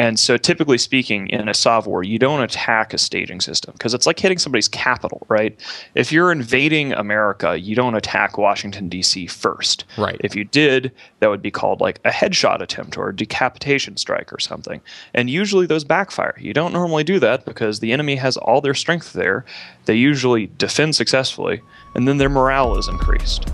And so, typically speaking, in a Sov war, you don't attack a staging system because it's like hitting somebody's capital, right? If you're invading America, you don't attack Washington, D.C. first. Right. If you did, that would be called like a headshot attempt or a decapitation strike or something. And usually those backfire. You don't normally do that because the enemy has all their strength there. They usually defend successfully, and then their morale is increased.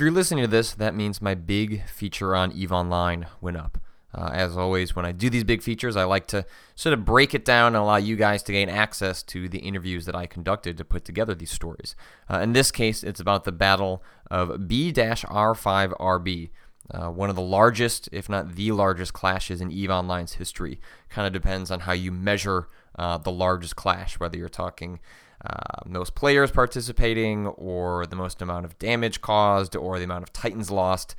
If you're listening to this, that means my big feature on EVE Online went up. Uh, as always, when I do these big features, I like to sort of break it down and allow you guys to gain access to the interviews that I conducted to put together these stories. Uh, in this case, it's about the Battle of B R5RB, uh, one of the largest, if not the largest, clashes in EVE Online's history. Kind of depends on how you measure uh, the largest clash, whether you're talking uh, most players participating, or the most amount of damage caused, or the amount of Titans lost.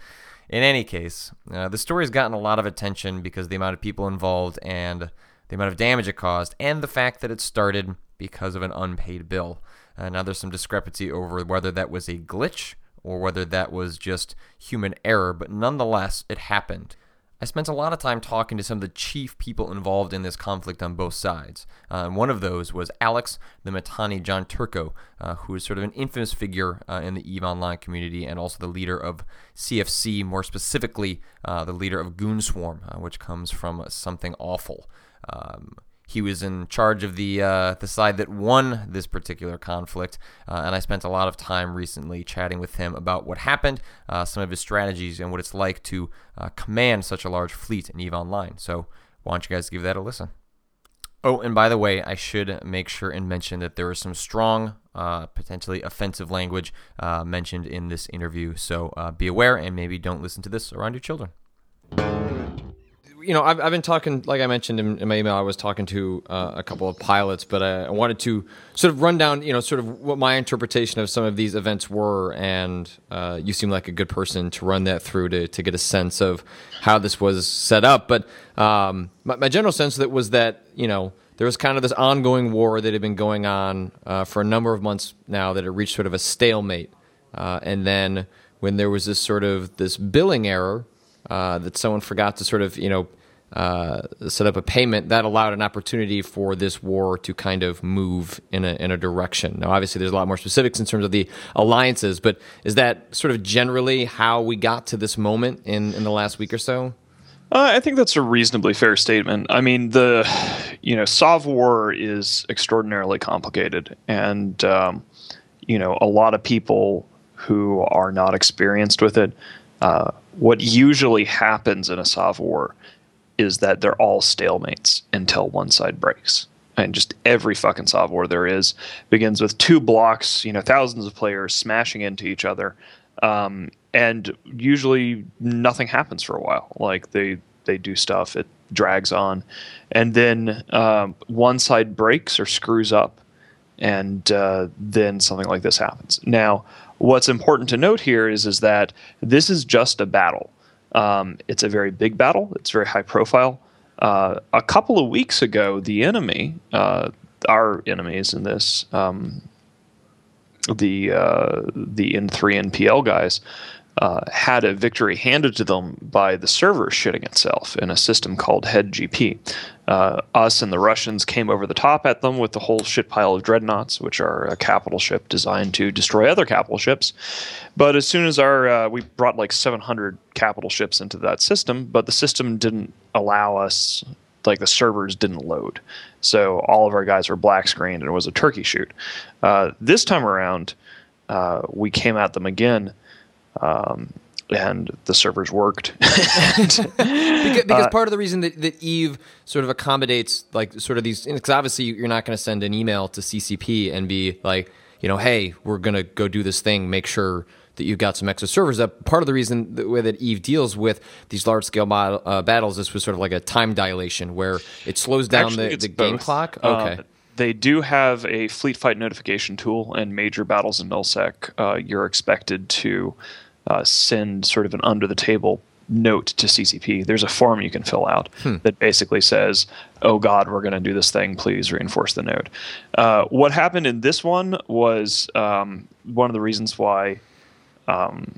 In any case, uh, the story has gotten a lot of attention because the amount of people involved and the amount of damage it caused, and the fact that it started because of an unpaid bill. Uh, now, there's some discrepancy over whether that was a glitch or whether that was just human error, but nonetheless, it happened. I spent a lot of time talking to some of the chief people involved in this conflict on both sides. Uh, one of those was Alex, the Mittani Gianturco, uh, who is sort of an infamous figure uh, in the EVE Online community and also the leader of CFC, more specifically, uh, the leader of Goonswarm, uh, which comes from something awful. Um, he was in charge of the uh, the side that won this particular conflict, uh, and I spent a lot of time recently chatting with him about what happened, uh, some of his strategies, and what it's like to uh, command such a large fleet in Eve Online. So, why don't you guys give that a listen? Oh, and by the way, I should make sure and mention that there is some strong, uh, potentially offensive language uh, mentioned in this interview. So be aware and maybe don't listen to this around your children you know, I've, I've been talking, like I mentioned in, in my email, I was talking to uh, a couple of pilots, but I, I, wanted to sort of run down, you know, sort of what my interpretation of some of these events were. And uh, you seem like a good person to run that through to, to get a sense of how this was set up. But um, my, my, general sense of it was that, you know, there was kind of this ongoing war that had been going on uh, for a number of months now that had reached sort of a stalemate. Uh, and then when there was this sort of this billing error, uh, that someone forgot to sort of you know uh, set up a payment that allowed an opportunity for this war to kind of move in a in a direction. Now, obviously, there's a lot more specifics in terms of the alliances, but is that sort of generally how we got to this moment in in the last week or so? Uh, I think that's a reasonably fair statement. I mean, the you know, Sov war is extraordinarily complicated, and um, you know, a lot of people who are not experienced with it. Uh, what usually happens in a Sov war is that they're all stalemates until one side breaks. And just every fucking Sov war there is begins with two blocks, you know, thousands of players smashing into each other. Um, and usually nothing happens for a while. Like they they do stuff, it drags on, and then um, one side breaks or screws up, and uh, then something like this happens. Now, what's important to note here is is that this is just a battle. Um, it's a very big battle. It's very high profile. Uh, a couple of weeks ago, the enemy, uh, our enemies in this, um, the uh, the N3 NPL guys, uh, had a victory handed to them by the server shitting itself in a system called HED-GP. Uh, us and the Russians came over the top at them with the whole shit pile of dreadnoughts, which are a capital ship designed to destroy other capital ships. But as soon as our uh, we brought like 700 capital ships into that system, but the system didn't allow us like the servers didn't load. So all of our guys were black screened and it was a turkey shoot. Uh, this time around, uh, we came at them again um, and the servers worked. because, because uh, part of the reason that, that Eve sort of accommodates like sort of these, because obviously you're not going to send an email to CCP and be like, you know, hey, we're going to go do this thing, make sure that you've got some extra servers up. Part of the reason the way that Eve deals with these large scale uh, battles, this was sort of like a time dilation where it slows down Actually, the, the game clock. Uh, okay. Uh, they do have a fleet fight notification tool, and major battles in nullsec, uh, you're expected to uh, send sort of an under the table note to CCP. There's a form you can fill out hmm. that basically says, "Oh God, we're going to do this thing. Please reinforce the node." Uh, what happened in this one was um, one of the reasons why. Um,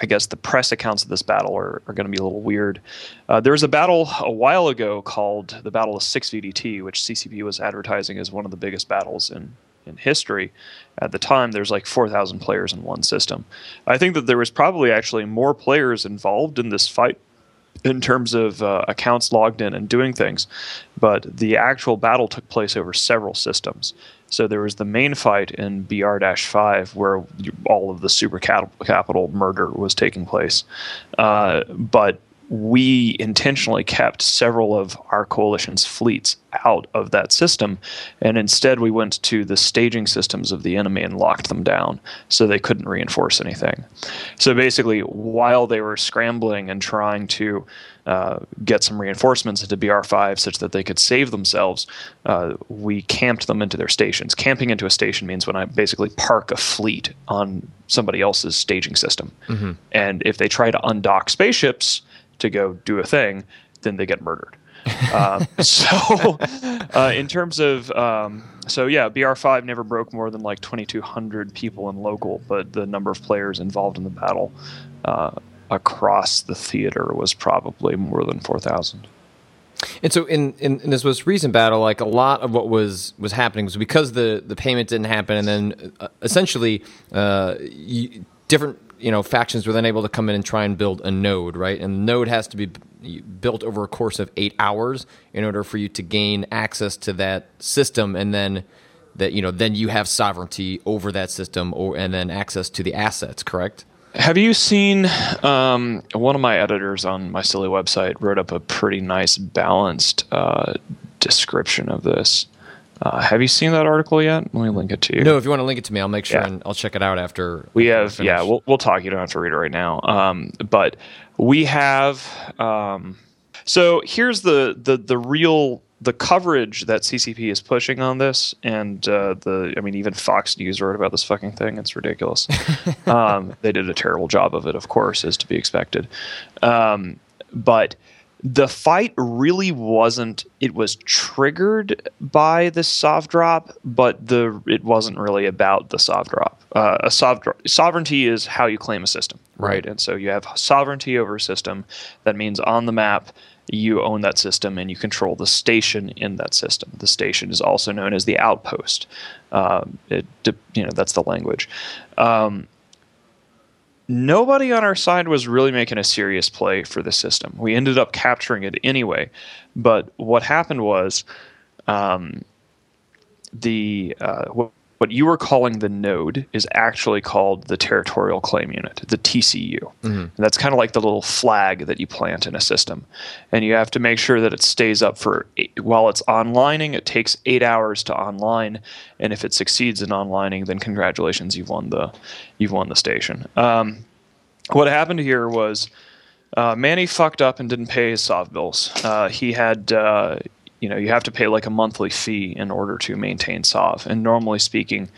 I guess the press accounts of this battle are, are going to be a little weird. Uh, there was a battle a while ago called the Battle of 6 VDT, which CCP was advertising as one of the biggest battles in in history. At the time, there's like 4,000 players in one system. I think that there was probably actually more players involved in this fight in terms of uh, accounts logged in and doing things, but the actual battle took place over several systems. So there was the main fight in BR 5 where all of the super capital murder was taking place. Uh, but we intentionally kept several of our coalition's fleets out of that system, and instead we went to the staging systems of the enemy and locked them down so they couldn't reinforce anything. So basically, while they were scrambling and trying to uh, get some reinforcements into BR5 such that they could save themselves, uh, we camped them into their stations. Camping into a station means when I basically park a fleet on somebody else's staging system. Mm-hmm. And if they try to undock spaceships, to go do a thing, then they get murdered. um, so, uh, in terms of, um, so yeah, BR5 never broke more than like 2,200 people in local, but the number of players involved in the battle uh, across the theater was probably more than 4,000. And so, in, in, in, this most recent battle, like a lot of what was was happening was because the the payment didn't happen, and then uh, essentially uh, you, different you know factions were then able to come in and try and build a node, right? And the node has to be built over a course of eight hours in order for you to gain access to that system, and then that you know then you have sovereignty over that system, or and then access to the assets. Correct? Have you seen um, one of my editors on my silly website wrote up a pretty nice balanced uh, description of this? Uh, have you seen that article yet? Let me link it to you. No, if you want to link it to me, I'll make sure yeah. and I'll check it out after. We have, yeah, we'll we'll talk. You don't have to read it right now. Um, but we have. Um, so here's the the the real the coverage that CCP is pushing on this, and uh, the I mean, even Fox News wrote about this fucking thing. It's ridiculous. um, they did a terrible job of it, of course, as to be expected. Um, but the fight really wasn't it was triggered by the sov drop but the it wasn't really about the sov drop uh, a sov sovereignty is how you claim a system right and so you have sovereignty over a system that means on the map you own that system and you control the station in that system. The station is also known as the outpost. Um, it you know that's the language. Um, nobody on our side was really making a serious play for the system. We ended up capturing it anyway, but what happened was um, the uh, what, you were calling the node is actually called the territorial claim unit, the TCU. Mm-hmm. And that's kind of like the little flag that you plant in a system. And you have to make sure that it stays up for eight, while it's onlining, it takes eight hours to online. And if it succeeds in onlining, then congratulations, you've won the you've won the station. Um, what happened here was uh, Manny fucked up and didn't pay his sov bills. Uh, he had uh, you know you have to pay like a monthly fee in order to maintain sov and normally speaking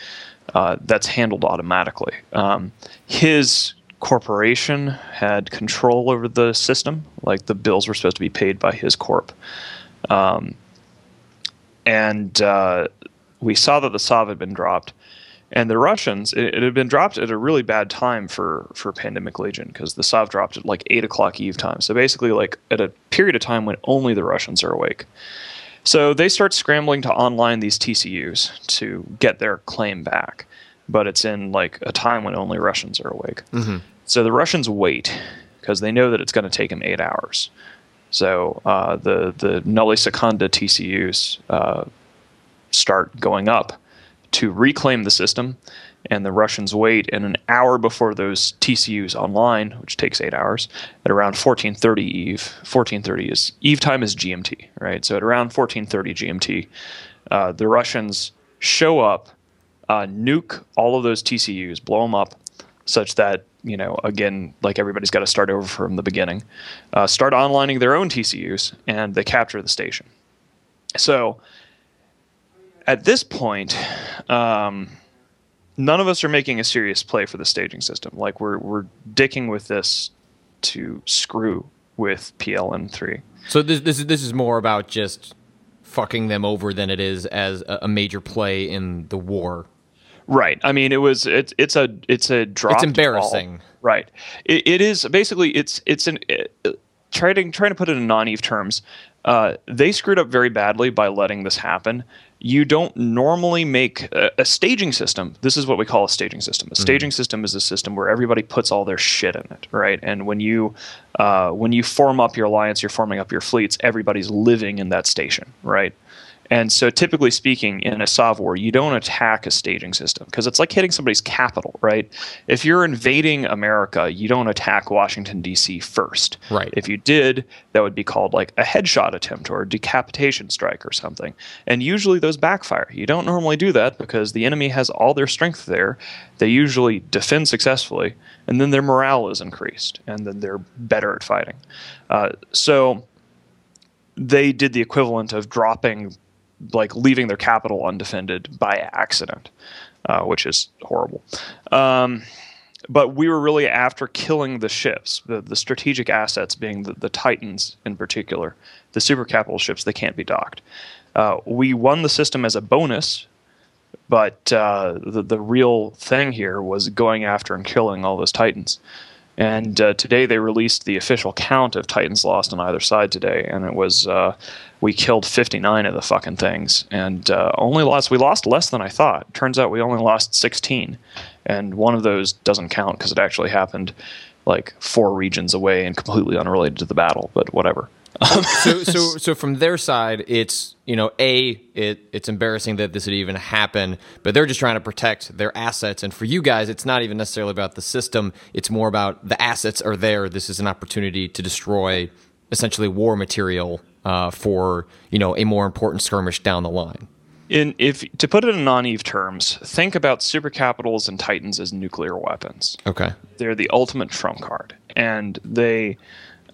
uh, that's handled automatically. Um, his corporation had control over the system like the bills were supposed to be paid by his corp. Um, and uh, we saw that the sov had been dropped and the Russians, it, it, had been dropped at a really bad time for for Pandemic Legion because the Sov dropped at like eight o'clock Eve time. So basically, like at a period of time when only the Russians are awake. So they start scrambling to online these TCUs to get their claim back, but it's in like a time when only Russians are awake. Mm-hmm. So the Russians wait because they know that it's going to take them eight hours. So uh, the the Nulli Secunda TCUs uh, start going up to reclaim the system, and the Russians wait. And an hour before those TCUs online, which takes eight hours, at around 14:30 Eve. 14:30 is Eve time is GMT, right? So at around 14:30 GMT, uh, the Russians show up, uh, nuke all of those TCUs, blow them up, such that you know again like everybody's got to start over from the beginning. Uh, start onlining their own TCUs, and they capture the station. So at this point, um, none of us are making a serious play for the staging system. Like we're we're dicking with this to screw with PLM three. So this this is this is more about just fucking them over than it is as a, a major play in the war. Right. I mean, it was it's it's a it's a drop. It's embarrassing. Ball. Right. It, it is basically it's it's an it, trying trying to put it in non-Eve terms. Uh, they screwed up very badly by letting this happen. You don't normally make a, a, staging system. This is what we call a staging system. A mm-hmm. staging system is a system where everybody puts all their shit in it, right? And when you uh, when you form up your alliance, you're forming up your fleets. Everybody's living in that station, right? And so, typically speaking, in a Sov war, you don't attack a staging system because it's like hitting somebody's capital, right? If you're invading America, you don't attack Washington, D.C. first. Right. If you did, that would be called like a headshot attempt or a decapitation strike or something. And usually those backfire. You don't normally do that because the enemy has all their strength there. They usually defend successfully, and then their morale is increased, and then they're better at fighting. Uh, so, they did the equivalent of dropping like leaving their capital undefended by accident, uh, which is horrible. Um, but we were really after killing the ships, the, the strategic assets being the, the Titans in particular, the super capital ships, they can't be docked. Uh, we won the system as a bonus, but uh, the, the real thing here was going after and killing all those Titans. And uh, today they released the official count of Titans lost on either side today, and it was uh, we killed 59 of the fucking things, and uh, only lost we lost less than I thought. Turns out we only lost 16, and one of those doesn't count because it actually happened like four regions away and completely unrelated to the battle. But whatever. so, so, so from their side, it's you know, a it it's embarrassing that this would even happen, but they're just trying to protect their assets. And for you guys, it's not even necessarily about the system; it's more about the assets are there. This is an opportunity to destroy essentially war material uh, for you know a more important skirmish down the line. In if to put it in non-Eve terms, think about super capitals and titans as nuclear weapons. Okay, they're the ultimate trump card, and they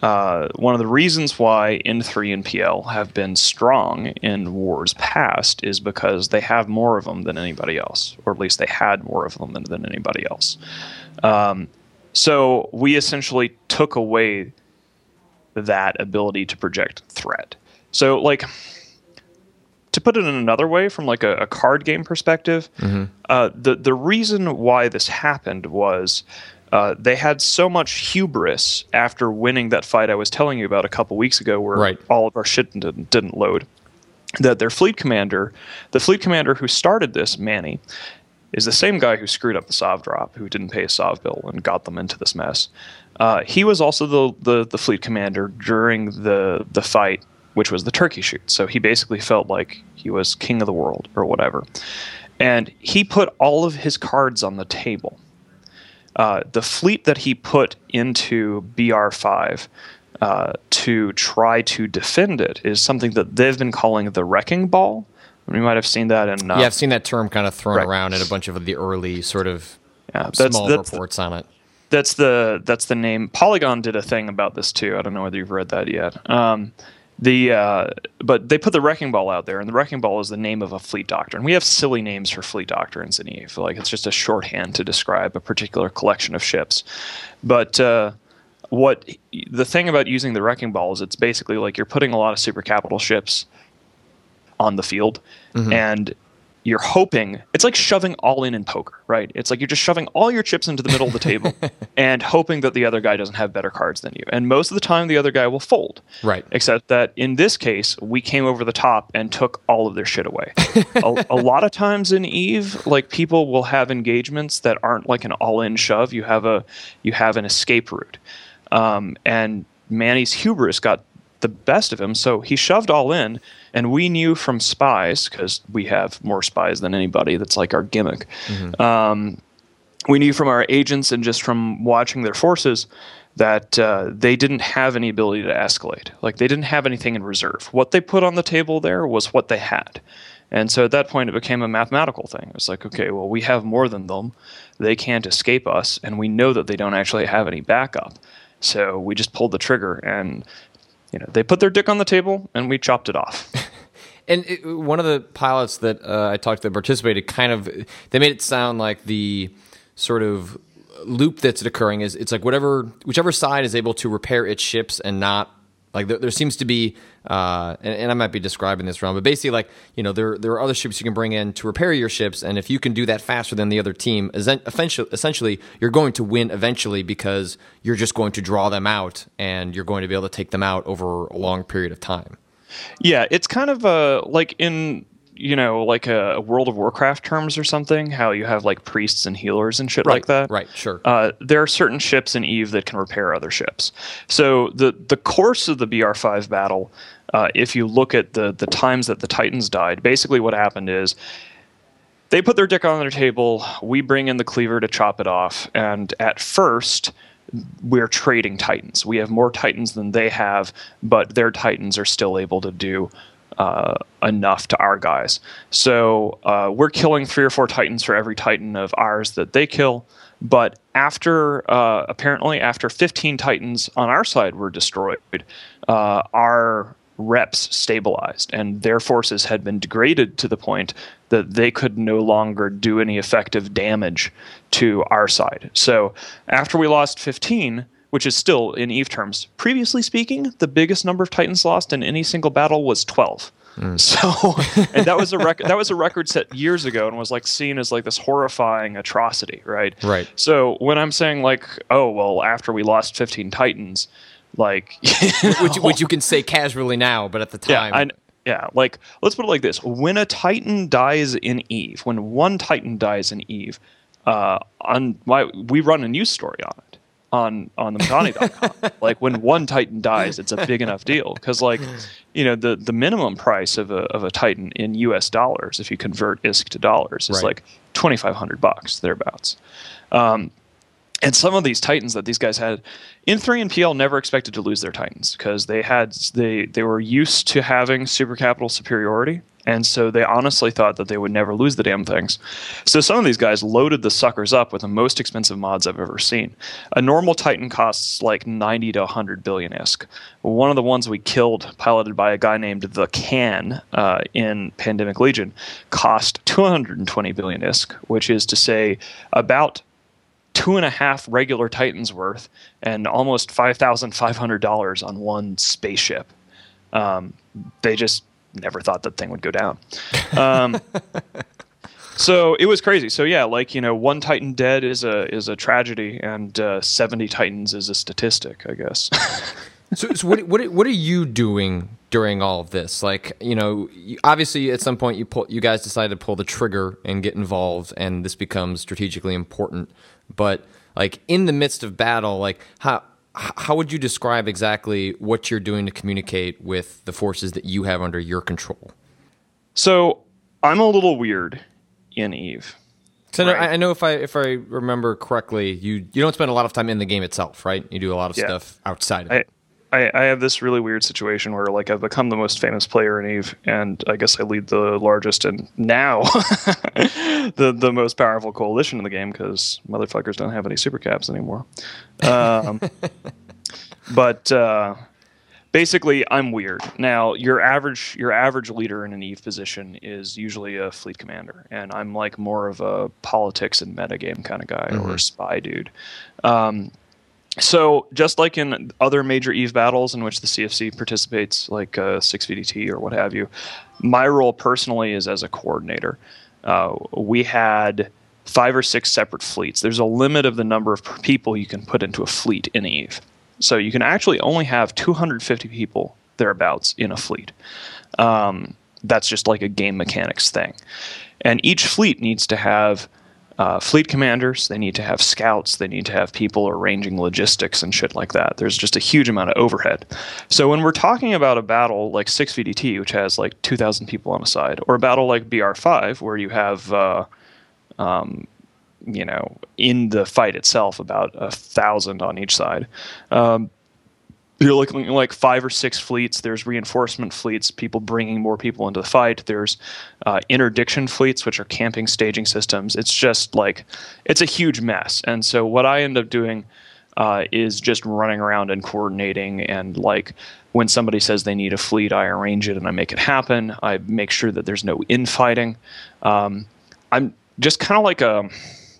uh, one of the reasons why N3 and PL have been strong in wars past is because they have more of them than anybody else, or at least they had more of them than, than anybody else. Um, so we essentially took away that ability to project threat. So, like, to put it in another way, from like a, a card game perspective, mm-hmm. uh, the the reason why this happened was uh, they had so much hubris after winning that fight I was telling you about a couple weeks ago, where right. all of our shit didn't, didn't load. That their fleet commander, the fleet commander who started this, Manny, is the same guy who screwed up the Sov drop, who didn't pay a Sov bill and got them into this mess. Uh, he was also the, the, the fleet commander during the the fight, which was the turkey shoot. So he basically felt like he was king of the world or whatever, and he put all of his cards on the table uh, the fleet that he put into BR5 uh, to try to defend it is something that they've been calling the wrecking ball. We might have seen that in. Uh, yeah, I've seen that term kind of thrown right. around in a bunch of the early sort of yeah, that's, small that's reports the, on it. That's the that's the name. Polygon did a thing about this too. I don't know whether you've read that yet. Um, the uh, but they put the wrecking ball out there, and the wrecking ball is the name of a fleet doctrine. We have silly names for fleet doctrines in Eve, like it's just a shorthand to describe a particular collection of ships. But uh, what the thing about using the wrecking ball is, it's basically like you're putting a lot of super capital ships on the field, mm-hmm. and you're hoping it's like shoving all in in poker, right? It's like you're just shoving all your chips into the middle of the table and hoping that the other guy doesn't have better cards than you. And most of the time, the other guy will fold. Right. Except that in this case, we came over the top and took all of their shit away. a, a, lot of times in Eve, like people will have engagements that aren't like an all-in shove. You have a you have an escape route, um, and Manny's hubris got the best of him. So he shoved all in, and we knew from spies because we have more spies than anybody. That's like our gimmick. Mm-hmm. Um, we knew from our agents and just from watching their forces that uh, they didn't have any ability to escalate. Like they didn't have anything in reserve. What they put on the table there was what they had. And so at that point, it became a mathematical thing. It was like, okay, well, we have more than them. They can't escape us, and we know that they don't actually have any backup. So we just pulled the trigger, and you know, they put their dick on the table and we chopped it off. And it, one of the pilots that uh, I talked to that participated kind of they made it sound like the sort of loop that's occurring is it's like whatever whichever side is able to repair its ships and not like there, there seems to be uh, and, and, I might be describing this wrong, but basically like you know there there are other ships you can bring in to repair your ships, and if you can do that faster than the other team, essentially essentially you're going to win eventually because you're just going to draw them out and you're going to be able to take them out over a long period of time. Yeah, it's kind of a like in you know, like a, World of Warcraft terms or something, how you have like priests and healers and shit right, like that. Right, sure. Uh, there are certain ships in Eve that can repair other ships. So the the course of the BR5 battle, uh, if you look at the the times that the Titans died, basically what happened is they put their dick on their table. We bring in the cleaver to chop it off, and at first we're trading titans. We have more titans than they have, but their titans are still able to do uh, enough to our guys. So uh, we're killing three or four titans for every titan of ours that they kill. But after uh, apparently after 15 titans on our side were destroyed, uh, our reps stabilized and their forces had been degraded to the point that they could no longer do any effective damage to our side. So after we lost 15, which is still in Eve terms. Previously speaking, the biggest number of Titans lost in any single battle was 12. Mm. So, and that was a record. that was a record set years ago, and was like seen as like this horrifying atrocity, right? Right. So when I'm saying like, oh well, after we lost 15 Titans, like, which, which you can say casually now, but at the time, yeah, I, yeah, like let's put it like this: when a Titan dies in Eve, when one Titan dies in Eve, uh, on my we run a news story on it on on the Mittani.com. like when one Titan dies, it's a big enough deal because like you know the the minimum price of a of a Titan in U.S. dollars, if you convert ISK to dollars, is right. like twenty five hundred bucks thereabouts. Um, and some of these titans that these guys had N3 and pl never expected to lose their titans because they had they they were used to having super capital superiority and so they honestly thought that they would never lose the damn things. So some of these guys loaded the suckers up with the most expensive mods I've ever seen. A normal Titan costs like 90 to 100 billion ISK. One of the ones we killed, piloted by a guy named the Can uh, in Pandemic Legion, cost 220 billion ISK, which is to say about two and a half regular Titans worth and almost $5,500 on one spaceship. Um, they just never thought that thing would go down. Um, so it was crazy. So yeah, like you know, one Titan dead is a is a tragedy, and uh, seventy Titans is a statistic, I guess. so, so what, what what are you doing during all of this? Like, you know, obviously at some point you pull, you guys decided to pull the trigger and get involved, and this becomes strategically important. But like in the midst of battle, like how how would you describe exactly what you're doing to communicate with the forces that you have under your control? So I'm a little weird in Eve. So right? I know if I if I remember correctly, you you don't spend a lot of time in the game itself, right? You do a lot of yeah. stuff outside of I, it. I, I have this really weird situation where like I've become the most famous player in Eve, and I guess I lead the largest and now the the most powerful coalition in the game because motherfuckers don't have any super caps anymore. Um, but uh, basically, I'm weird. Now, your average your average leader in an Eve position is usually a fleet commander, and I'm like more of a politics and metagame kind of guy mm-hmm. or a spy dude. Um, so just like in other major eve battles in which the cfc participates like uh, 6vdt or what have you my role personally is as a coordinator. Uh, we had five or six separate fleets. There's a limit of the number of people you can put into a fleet in eve. So you can actually only have 250 people thereabouts in a fleet. Um, that's just like a game mechanics thing. And each fleet needs to have uh, fleet commanders. They need to have scouts. They need to have people arranging logistics and shit like that. There's just a huge amount of overhead. So when we're talking about a battle like 6VDT, which has like 2,000 people on a side, or a battle like BR5, where you have, uh, um, you know, in the fight itself, about a thousand on each side. Um, you're looking like five or six fleets. There's reinforcement fleets, people bringing more people into the fight. There's uh, interdiction fleets, which are camping staging systems. It's just like it's a huge mess. And so what I end up doing, uh, is just running around and coordinating and like when somebody says they need a fleet, I arrange it and I make it happen. I make sure that there's no infighting. Um, I'm just kind of like a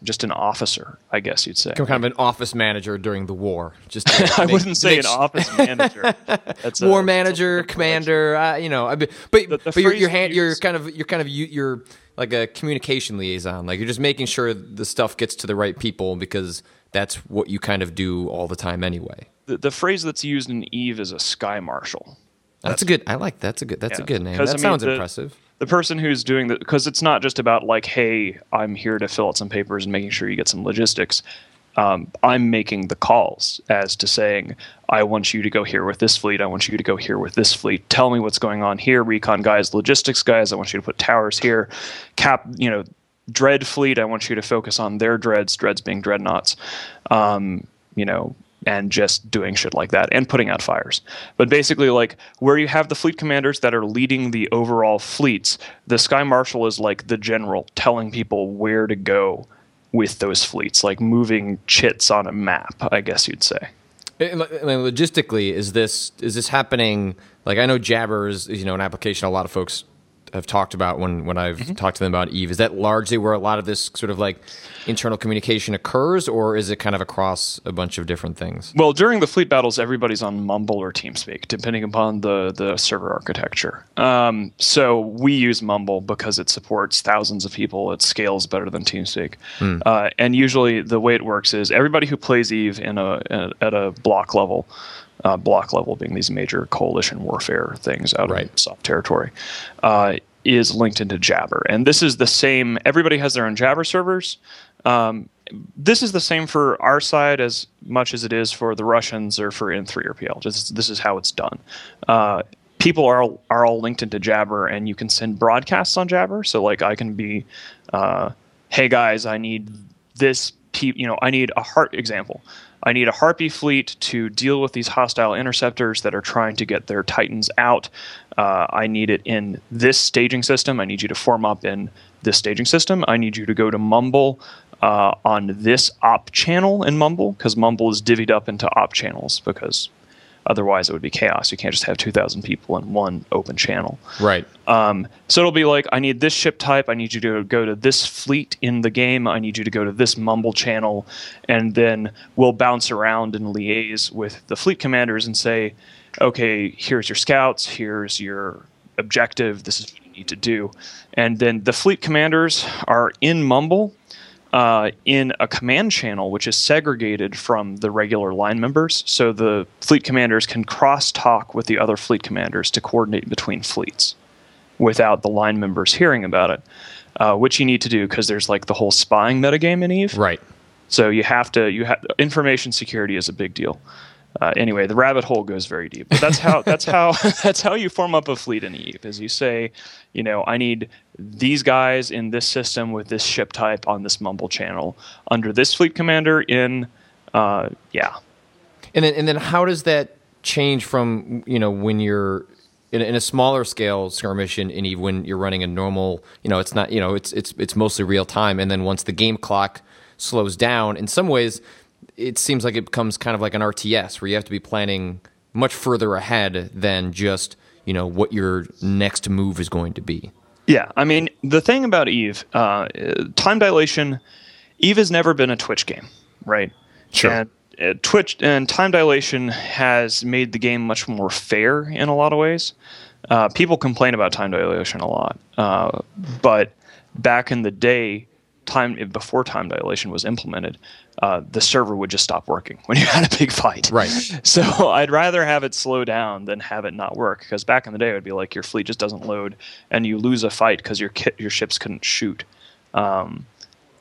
just an officer, I guess you'd say. Kind of an office manager during the war. Just I wouldn't say an office manager. That's war a, manager, commander. Uh, you know, but but, the, the but you're you're, hand, you're kind of you're kind of you're like a communication liaison. Like you're just making sure the stuff gets to the right people because that's what you kind of do all the time anyway. The, the phrase that's used in Eve is a sky marshal. That's, that's a good. I like that's a good. That's yeah, a good name. That I mean, sounds impressive the person who's doing the because it's not just about like hey i'm here to fill out some papers and making sure you get some logistics. Um, i'm making the calls as to saying i want you to go here with this fleet. I want you to go here with this fleet. Tell me what's going on here. Recon guys logistics guys i want you to put towers here. Cap you know dread fleet i want you to focus on their dreads dreads being dreadnoughts. Um, you know and just doing shit like that and putting out fires. But basically, like where you have the fleet commanders that are leading the overall fleets, the Sky Marshal is like the general telling people where to go with those fleets, like moving chits on a map, I guess you'd say. Eh, and logistically, is this is this happening? Like I know Jabber is you know an application a lot of folks have talked about when when I've mm-hmm. talked to them about Eve. Is that largely where a lot of this sort of like internal communication occurs, or is it kind of across a bunch of different things? Well, during the fleet battles, everybody's on Mumble or TeamSpeak, depending upon the the server architecture. Um, so we use Mumble because it supports thousands of people. It scales better than TeamSpeak, mm. uh, and usually the way it works is everybody who plays Eve in a, in a at a block level uh, block level being these major coalition warfare things out right. of sov territory, uh, is linked into Jabber. And this is the same, everybody has their own Jabber servers. Um, this is the same for our side as much as it is for the Russians or for N3RPL. Just, this is how it's done. Uh, people are all, are all linked into Jabber, and you can send broadcasts on Jabber. So, like, I can be, uh, hey guys, I need this. Pe- you know, I need a heart example. I need a Harpy fleet to deal with these hostile interceptors that are trying to get their Titans out. Uh, I need it in this staging system. I need you to form up in this staging system. I need you to go to Mumble uh, on this op channel in Mumble because Mumble is divvied up into op channels because Otherwise, it would be chaos. You can't just have 2,000 people in one open channel. Right. Um, so it'll be like, I need this ship type. I need you to go to this fleet in the game. I need you to go to this mumble channel. And then we'll bounce around and liaise with the fleet commanders and say, okay, here's your scouts. Here's your objective. This is what you need to do. And then the fleet commanders are in mumble uh, in a command channel which is segregated from the regular line members. So the fleet commanders can cross talk with the other fleet commanders to coordinate between fleets without the line members hearing about it, uh, which you need to do because there's like the whole spying metagame in Eve. Right. So you have to you have information security is a big deal. Uh, anyway, the rabbit hole goes very deep. But that's how that's how that's how you form up a fleet in Eve. Is you say, you know, I need these guys in this system with this ship type on this mumble channel under this fleet commander in, uh, yeah. And then and then how does that change from you know when you're in, in a smaller scale skirmish in Eve when you're running a normal, you know, it's not you know it's it's it's mostly real time, and then once the game clock slows down, in some ways it seems like it becomes kind of like an RTS where you have to be planning much further ahead than just you know what your next move is going to be. Yeah, I mean the thing about Eve, uh, time dilation. Eve has never been a Twitch game, right? Sure. And, uh, Twitch and time dilation has made the game much more fair in a lot of ways. Uh, people complain about time dilation a lot, uh, but back in the day, time before time dilation was implemented, uh, the server would just stop working when you had a big fight. Right. So I'd rather have it slow down than have it not work. Because back in the day, it would be like your fleet just doesn't load, and you lose a fight because your kit, your ships couldn't shoot, um,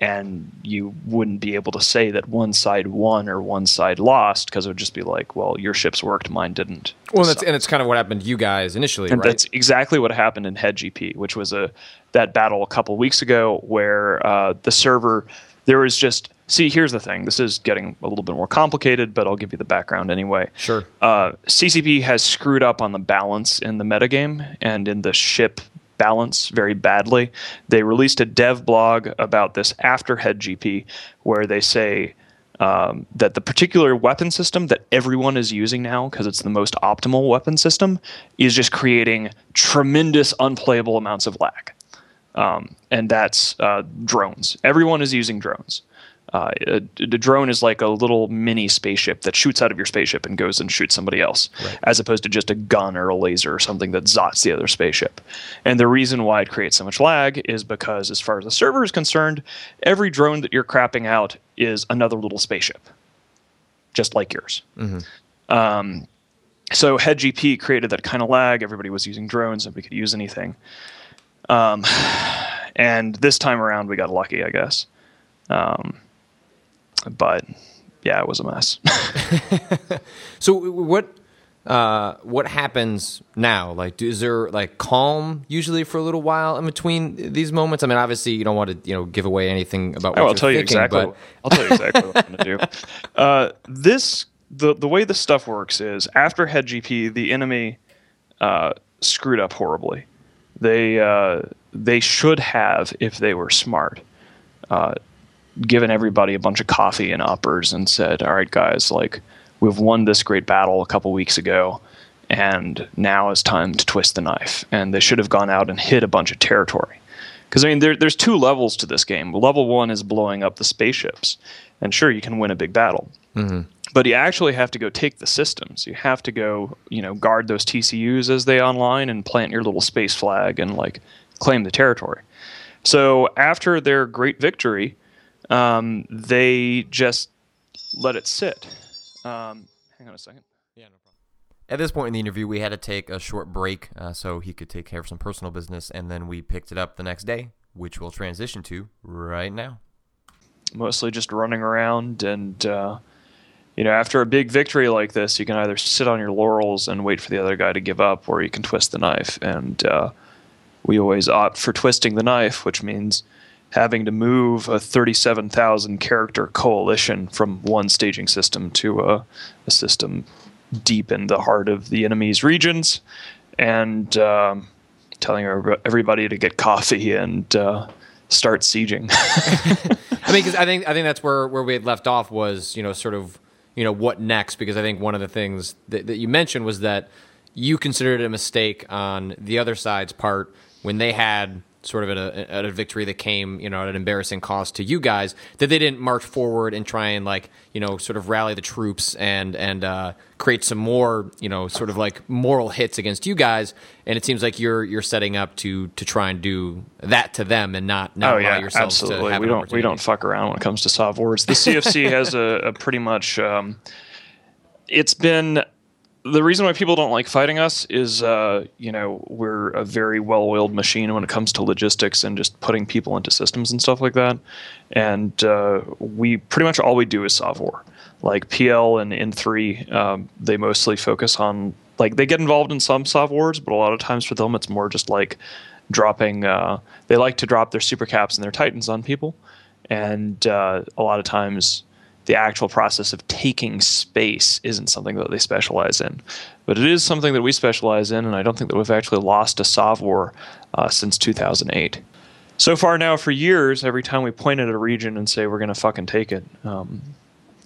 and you wouldn't be able to say that one side won or one side lost because it would just be like, well, your ships worked, mine didn't. Well, that's, and it's kind of what happened to you guys initially, and right? That's exactly what happened in HED-GP, which was a that battle a couple weeks ago where uh, the server there was just see here's the thing this is getting a little bit more complicated but i'll give you the background anyway sure uh, ccp has screwed up on the balance in the metagame and in the ship balance very badly they released a dev blog about this after HED-GP where they say um, that the particular weapon system that everyone is using now, because it's the most optimal weapon system, is just creating tremendous unplayable amounts of lag. Um, and that's uh, drones. Everyone is using drones. Uh, a, a, drone is like a little mini spaceship that shoots out of your spaceship and goes and shoots somebody else, right. as opposed to just a gun or a laser or something that zots the other spaceship. And the reason why it creates so much lag is because, as far as the server is concerned, every drone that you're crapping out is another little spaceship, just like yours. Mm-hmm. Um, so HED-GP created that kind of lag. Everybody was using drones, and we could use anything. Um, and this time around, we got lucky, I guess. Um, but yeah, it was a mess. so what uh, what happens now? Like, is there like calm usually for a little while in between these moments? I mean, obviously, you don't want to you know give away anything about. Oh, I'll tell thinking, you exactly. But... I'll tell you exactly what I'm going to do. Uh, this the the way this stuff works is after HED-GP, the enemy uh, screwed up horribly. They uh, they should have, if they were smart, uh, given everybody a bunch of coffee and uppers and said, "All right, guys, like we've won this great battle a couple weeks ago, and now is time to twist the knife." And they should have gone out and hit a bunch of territory. Because I mean, there, there's two levels to this game. Level one is blowing up the spaceships, and sure, you can win a big battle. Mm-hmm. But you actually have to go take the systems. You have to go, you know, guard those TCUs as they online and plant your little space flag and like claim the territory. So after their great victory, um, they just let it sit. Um, hang on a second. Yeah, no problem. At this point in the interview, we had to take a short break uh, so he could take care of some personal business, and then we picked it up the next day, which we'll transition to right now. Mostly just running around, and uh, you know, after a big victory like this, you can either sit on your laurels and wait for the other guy to give up, or you can twist the knife. And uh, we always opt for twisting the knife, which means having to move a 37,000 character coalition from one staging system to a, a, system deep in the heart of the enemy's regions and um, telling everybody to get coffee and uh, start sieging. I mean, because I think I think that's where where we had left off was you know sort of you know what next because I think one of the things that, that you mentioned was that you considered it a mistake on the other side's part when they had sort of at a, at a victory that came, you know, at an embarrassing cost to you guys, that they didn't march forward and try and like, you know, sort of rally the troops and and uh, create some more, you know, sort of like moral hits against you guys. And it seems like you're you're setting up to to try and do that to them and not not oh, yeah, yourselves absolutely. we don't we don't fuck around when it comes to Sov wars. The CFC has a, a pretty much. Um, it's been the reason why people don't like fighting us is, uh, you know, we're a very well-oiled machine when it comes to logistics and just putting people into systems and stuff like that. And uh, we pretty much all we do is Sov war. Like PL and N3, um, they mostly focus on like they get involved in some Sov wars, but a lot of times for them it's more just like dropping. Uh, they like to drop their super caps and their titans on people, and uh, a lot of times the actual process of taking space isn't something that they specialize in. But it is something that we specialize in, and I don't think that we've actually lost a Sov war uh, since 2008. So far now, for years, every time we point at a region and say we're going to fucking take it, um,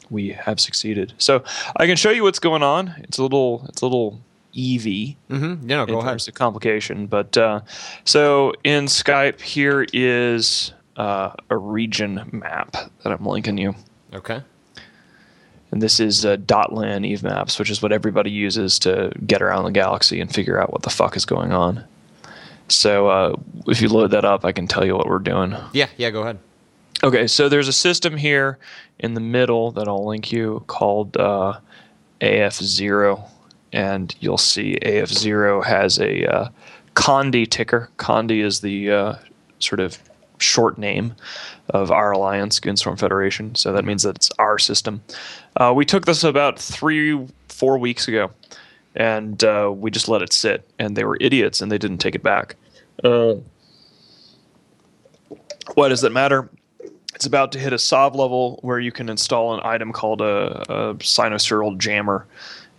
we have succeeded. So I can show you what's going on. It's a little, it's a little EV. Mm-hmm. Yeah, no, go ahead. It's a complication, but uh, so in Skype here is uh, a region map that I'm linking you. Okay. And this is uh, Dotlan Eve Maps, which is what everybody uses to get around the galaxy and figure out what the fuck is going on. So uh, if you load that up, I can tell you what we're doing. Yeah, yeah, go ahead. Okay, so there's a system here in the middle that I'll link you called uh, AF0, and you'll see AF0 has a uh, Condi ticker. Condi is the uh, sort of short name of our alliance, Goonswarm Federation. So that means that it's our system. Uh, we took this about three, four weeks ago, and uh, we just let it sit. And they were idiots, and they didn't take it back. Uh, why does that matter? it's about to hit a SOV level where you can install an item called a, a cynosural jammer,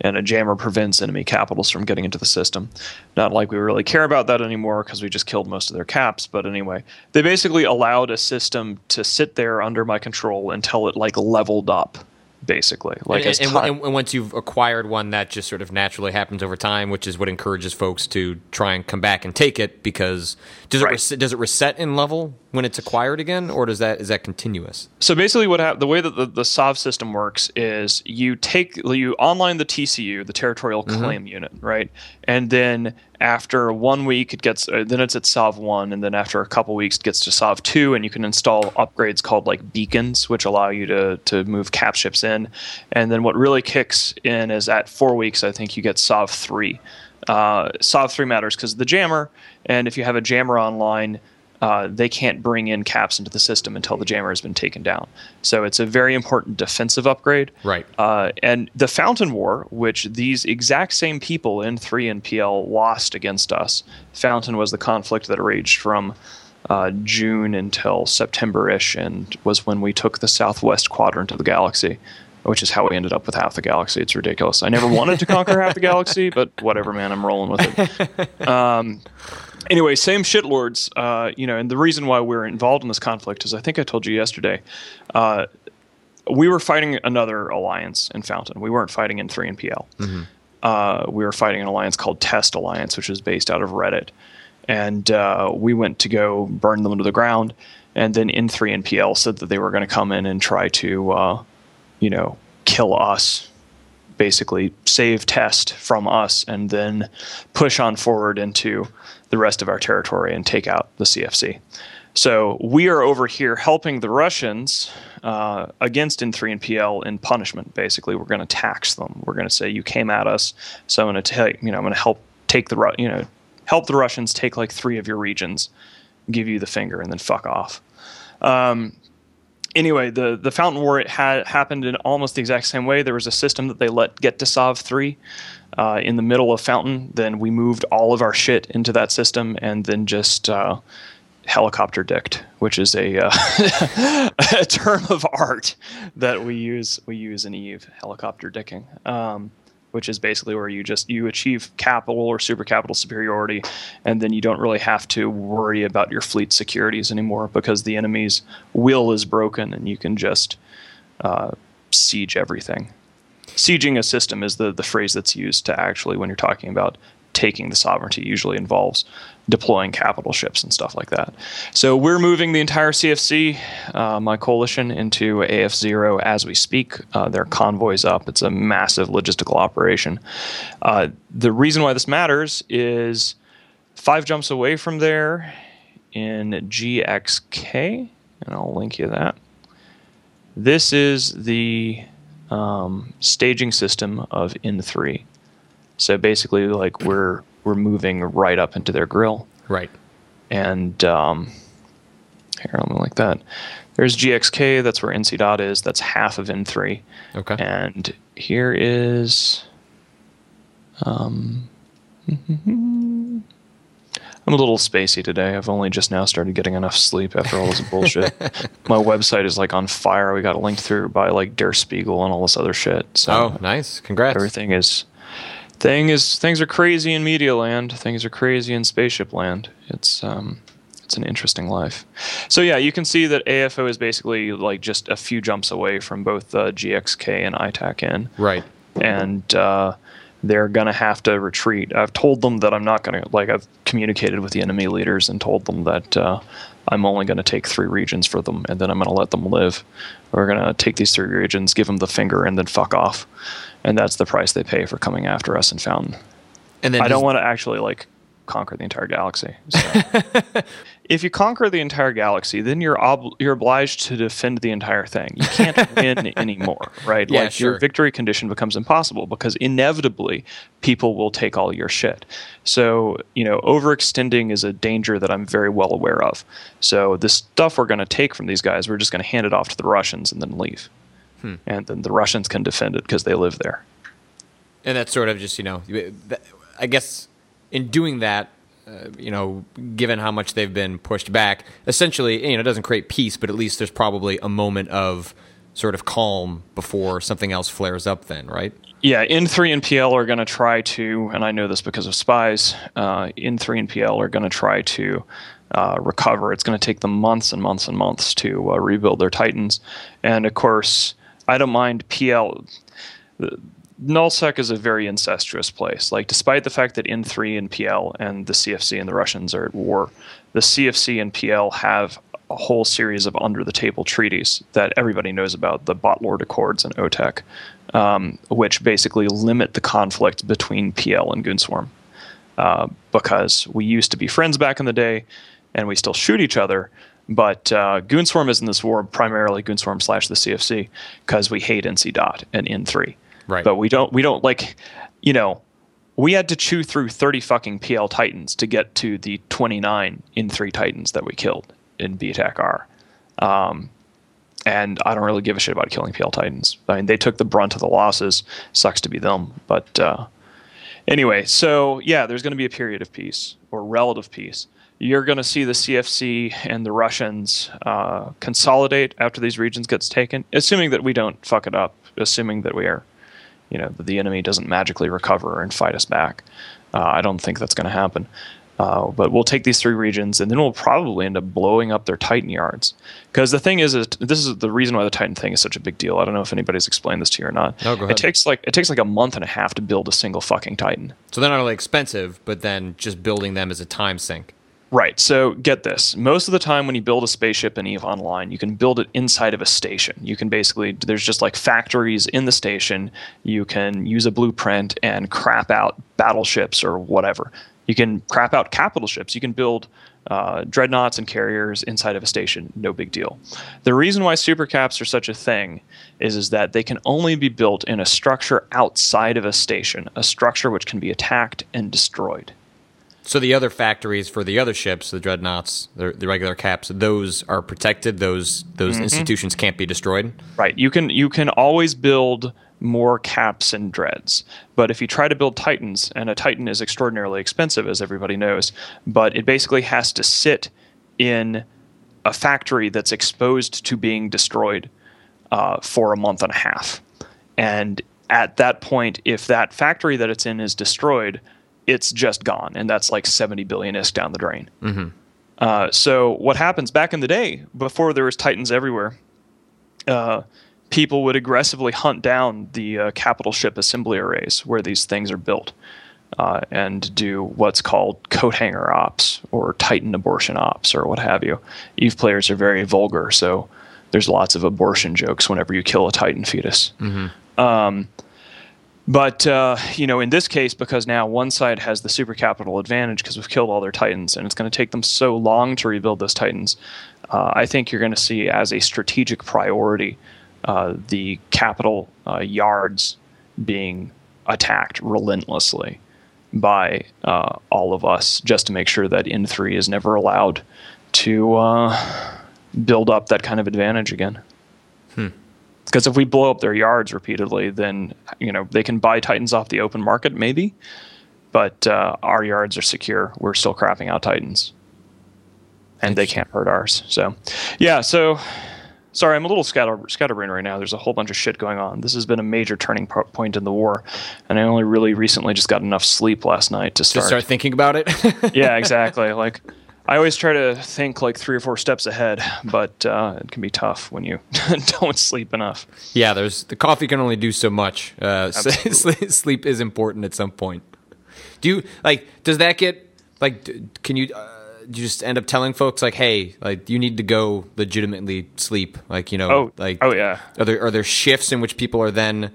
and a jammer prevents enemy capitals from getting into the system. Not like we really care about that anymore because we just killed most of their caps. But anyway, they basically allowed a system to sit there under my control until it like leveled up basically. Like and, and, and, and, once you've acquired one, that just sort of naturally happens over time, which is what encourages folks to try and come back and take it. Because does right. it does it reset in level when it's acquired again, or does that is that continuous? So basically, what hap- the way that the, the SOV system works is you take you online the TCU, the Territorial mm-hmm. Claim Unit, right, and then after one week it gets uh, then it's at SOV 1 and then after a couple weeks it gets to SOV 2 and you can install upgrades called like beacons which allow you to to move cap ships in. And then what really kicks in is at 4 weeks I think you get SOV 3 uh, SOV 3 matters because the jammer and if you have a jammer online uh, they can't bring in caps into the system until the jammer has been taken down. So it's a very important defensive upgrade. Right. Uh, and the Fountain War, which these exact same people N3 and PL lost against us, Fountain was the conflict that raged from uh, June until September ish, and was when we took the southwest quadrant of the galaxy. Which is how we ended up with half the galaxy. It's ridiculous. I never wanted to conquer half the galaxy, but whatever, man. I'm rolling with it. Um, anyway, same shitlords. Uh, you know, and the reason why we're involved in this conflict is I think I told you yesterday. Uh, we were fighting another alliance in Fountain. We weren't fighting N3 and PL. Mm-hmm. Uh, we were fighting an alliance called Test Alliance, which is based out of Reddit. And uh, we went to go burn them to the ground. And then N3 and PL said that they were going to come in and try to, uh, you know, kill us basically save test from us and then push on forward into the rest of our territory and take out the CFC. So we are over here helping the Russians uh, against N3 and PL in punishment. Basically, we're going to tax them. We're going to say you came at us, so I'm going to take you know I'm going to help take the you know help the Russians take like three of your regions, give you the finger, and then fuck off. Um, anyway, the the Fountain War it had happened in almost the exact same way. There was a system that they let get to SOV three uh, in the middle of Fountain. Then we moved all of our shit into that system, and then just uh, helicopter dicked, which is a uh, a term of art that we use we use in Eve. Helicopter dicking. Um, which is basically where you just you achieve capital or super capital superiority and then you don't really have to worry about your fleet securities anymore because the enemy's will is broken and you can just uh, siege everything. Sieging a system is the, the phrase that's used to actually when you're talking about taking the sovereignty usually involves deploying capital ships and stuff like that. So we're moving the entire CFC, uh, my coalition, into AF0 as we speak. Uh, their convoys up. It's a massive logistical operation. Uh, the reason why this matters is five jumps away from there in GXK, and I'll link you that. This is the um, staging system of N3. So basically, like we're we're moving right up into their grill. Right. And um, here, me like that. There's GXK. That's where NC dot is. That's half of N3. Okay. And here is. Um, I'm a little spacey today. I've only just now started getting enough sleep after all this bullshit. My website is like on fire. We got linked through by like Der Spiegel and all this other shit. So oh, nice! Congrats. Everything is thing is things are crazy in media land. Things are crazy in spaceship land. It's um, it's an interesting life. So yeah, you can see that AFO is basically like just a few jumps away from both uh, GXK and ITAC-N. Right. And uh, they're gonna have to retreat. I've told them that I'm not gonna like. I've communicated with the enemy leaders and told them that. Uh, I'm only going to take three regions for them, and then I'm going to let them live. We're going to take these three regions, give them the finger, and then fuck off and that's the price they pay for coming after us in Fountain. And then I don't want to actually like conquer the entire galaxy. So. if you conquer the entire galaxy, then you're ob- you're obliged to defend the entire thing. You can't win anymore, right? Yeah, like sure. your victory condition becomes impossible because inevitably people will take all your shit. So, you know, overextending is a danger that I'm very well aware of. So, the stuff we're going to take from these guys, we're just going to hand it off to the Russians and then leave hmm. and then the Russians can defend it because they live there. And that's sort of just you know, I guess in doing that, uh, you know, given how much they've been pushed back, essentially, you know, it doesn't create peace, but at least there's probably a moment of sort of calm before something else flares up. Then, right? Yeah, N3 and PL are going to try to, and I know this because of spies. Uh, N3 and PL are going to try to uh, recover. It's going to take them months and months and months to uh, rebuild their Titans, and of course, I don't mind PL. Nullsec is a very incestuous place. Like, despite the fact that N3 and PL and the CFC and the Russians are at war, the CFC and PL have a whole series of under the table treaties that everybody knows about the Botlord Accords and OTEC, um, which basically limit the conflict between PL and Goonswarm. Uh, because we used to be friends back in the day and we still shoot each other. But uh, Goonswarm is in this war primarily Goonswarm slash the CFC because we hate NC Dot and N3. Right. But we don't we don't like, you know, we had to chew through 30 fucking PL Titans to get to the 29 N3 Titans that we killed in B attack R. Um, and I don't really give a shit about killing PL Titans. I mean, they took the brunt of the losses. Sucks to be them. But uh, anyway, so yeah, there's going to be a period of peace or relative peace. You're going to see the CFC and the Russians uh, consolidate after these regions gets taken, assuming that we don't fuck it up, assuming that we are you know the enemy doesn't magically recover and fight us back. Uh, I don't think that's going to happen. Uh, but we'll take these three regions, and then we'll probably end up blowing up their Titan yards. Because the thing is, is, this is the reason why the Titan thing is such a big deal. I don't know if anybody's explained this to you or not. No, go ahead. It takes like it takes like a month and a half to build a single fucking Titan. So they're not only expensive, but then just building them is a time sink. Right. So get this. Most of the time when you build a spaceship in EVE Online, you can build it inside of a station. You can basically there's just like factories in the station. You can use a blueprint and crap out battleships or whatever. You can crap out capital ships. You can build uh, dreadnoughts and carriers inside of a station. No big deal. The reason why supercaps are such a thing is, is that they can only be built in a structure outside of a station, a structure which can be attacked and destroyed. So the other factories for the other ships, the dreadnoughts, the, the regular caps, those are protected. Those those Mm-hmm. institutions can't be destroyed. Right. You can you can always build more caps and dreads. But if you try to build titans, and a titan is extraordinarily expensive, as everybody knows, but it basically has to sit in a factory that's exposed to being destroyed uh, for a month and a half. And at that point, if that factory that it's in is destroyed, it's just gone, and that's like 70 billion isk down the drain. Uh, so what happens back in the day, before there was titans everywhere, uh, people would aggressively hunt down the uh, capital ship assembly arrays where these things are built uh, and do what's called coat hanger ops or titan abortion ops or what have you. Eve players are very vulgar, so there's lots of abortion jokes whenever you kill a titan fetus. Um, but uh, you know, in this case, because now one side has the super capital advantage because we've killed all their titans, and it's going to take them so long to rebuild those titans. Uh, I think you're going to see as a strategic priority uh, the capital uh, yards being attacked relentlessly by uh, all of us, just to make sure that N3 is never allowed to uh, build up that kind of advantage again because if we blow up their yards repeatedly, then you know they can buy Titans off the open market, maybe, but uh, our yards are secure. We're still crapping out Titans, and they can't hurt ours. So, yeah. So, sorry, I'm a little scatter scatterbrained right now. There's a whole bunch of shit going on. This has been a major turning po- point in the war, and I only really recently just got enough sleep last night to start. start thinking about it. yeah, exactly. Like. I always try to think like three or four steps ahead, but uh, it can be tough when you don't sleep enough. yeah, there's the coffee can only do so much. Uh, sleep is important at some point. Do you like? Does that get like? Can you? Uh, you just end up telling folks like, hey, like you need to go legitimately sleep? Like you know, Oh, like oh yeah. Are there are there shifts in which people are then?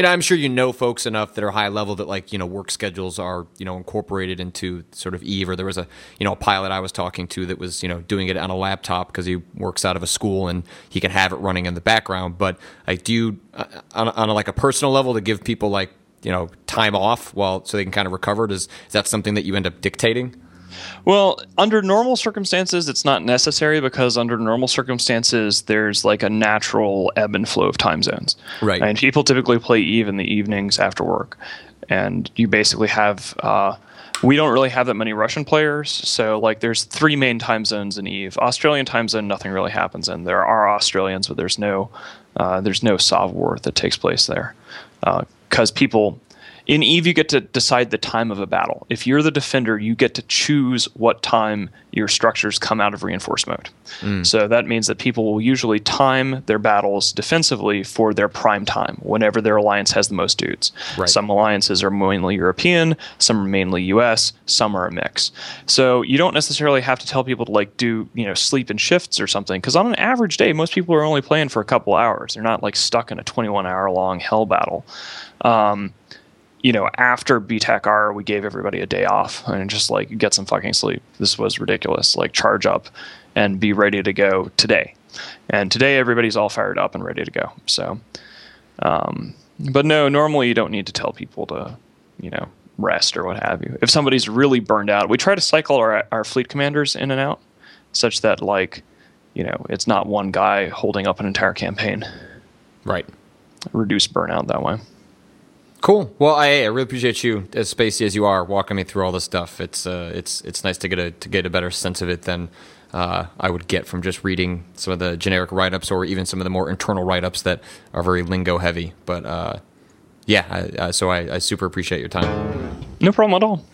You know, I'm sure you know folks enough that are high level that like you know work schedules are you know incorporated into sort of Eve. Or there was a you know a pilot I was talking to that was you know doing it on a laptop because he works out of a school and he can have it running in the background. But like, do you uh, on, on a, like a personal level to give people like you know time off while so they can kind of recover? Does is that something that you end up dictating? Well, under normal circumstances, it's not necessary because under normal circumstances, there's like a natural ebb and flow of time zones. Right. And people typically play Eve in the evenings after work. And you basically have uh, we don't really have that many Russian players. So like there's three main time zones in Eve. Australian time zone, nothing really happens in. There are Australians, but there's no uh, there's no Sov war that takes place there because uh, people in Eve, you get to decide the time of a battle. If you're the defender, you get to choose what time your structures come out of reinforced mode. Mm. So that means that people will usually time their battles defensively for their prime time, whenever their alliance has the most dudes. Right. Some alliances are mainly European, some are mainly US, some are a mix. So you don't necessarily have to tell people to like do, you know, sleep in shifts or something, because on an average day, most people are only playing for a couple hours. They're not like stuck in a 21 hour long hell battle. Um, you know, after BTAC R we gave everybody a day off and just like get some fucking sleep. This was ridiculous. Like charge up and be ready to go today. And today everybody's all fired up and ready to go. So, um, but no, normally you don't need to tell people to, you know, rest or what have you. If somebody's really burned out, we try to cycle our our fleet commanders in and out, such that like, you know, it's not one guy holding up an entire campaign. Right. Reduce burnout that way. Cool. Well, I, I really appreciate you, as spacey as you are, walking me through all this stuff. It's uh, it's it's nice to get a to get a better sense of it than uh, I would get from just reading some of the generic write ups or even some of the more internal write ups that are very lingo heavy. But uh, yeah, I, so I, I super appreciate your time. No problem at all.